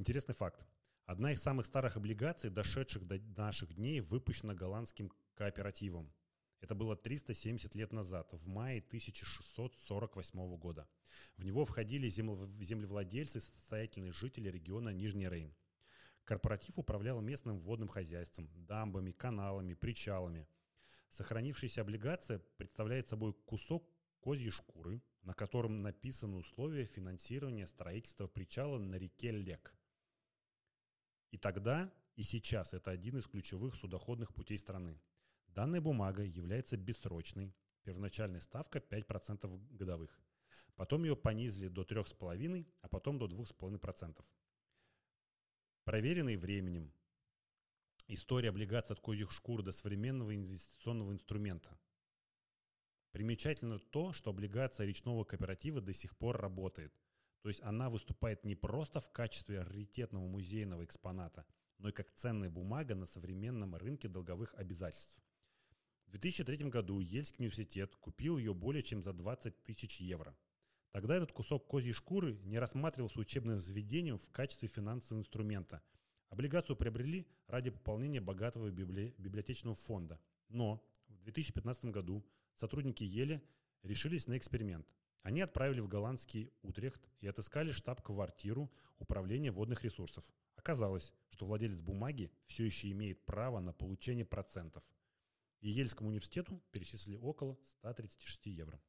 Интересный факт. Одна из самых старых облигаций, дошедших до наших дней, выпущена голландским кооперативом. Это было 370 лет назад, в мае 1648 года. В него входили землевладельцы и состоятельные жители региона Нижний Рейн. Корпоратив управлял местным водным хозяйством, дамбами, каналами, причалами. Сохранившаяся облигация представляет собой кусок козьей шкуры, на котором написаны условия финансирования строительства причала на реке Лек. Тогда, и сейчас это один из ключевых судоходных путей страны. Данная бумага является бессрочной, первоначальная ставка 5% годовых. Потом ее понизили до 3,5%, а потом до 2,5%. Проверенный временем. История облигаций от козьих шкур до современного инвестиционного инструмента. Примечательно то, что облигация речного кооператива до сих пор работает. То есть она выступает не просто в качестве раритетного музейного экспоната, но и как ценная бумага на современном рынке долговых обязательств. В 2003 году Ельский университет купил ее более чем за 20 тысяч евро – Тогда этот кусок козьей шкуры не рассматривался учебным заведением в качестве финансового инструмента. Облигацию приобрели ради пополнения богатого библи... библиотечного фонда. Но в 2015 году сотрудники Еле решились на эксперимент. Они отправили в голландский Утрехт и отыскали штаб-квартиру управления водных ресурсов. Оказалось, что владелец бумаги все еще имеет право на получение процентов. И Ельскому университету перечислили около 136 евро.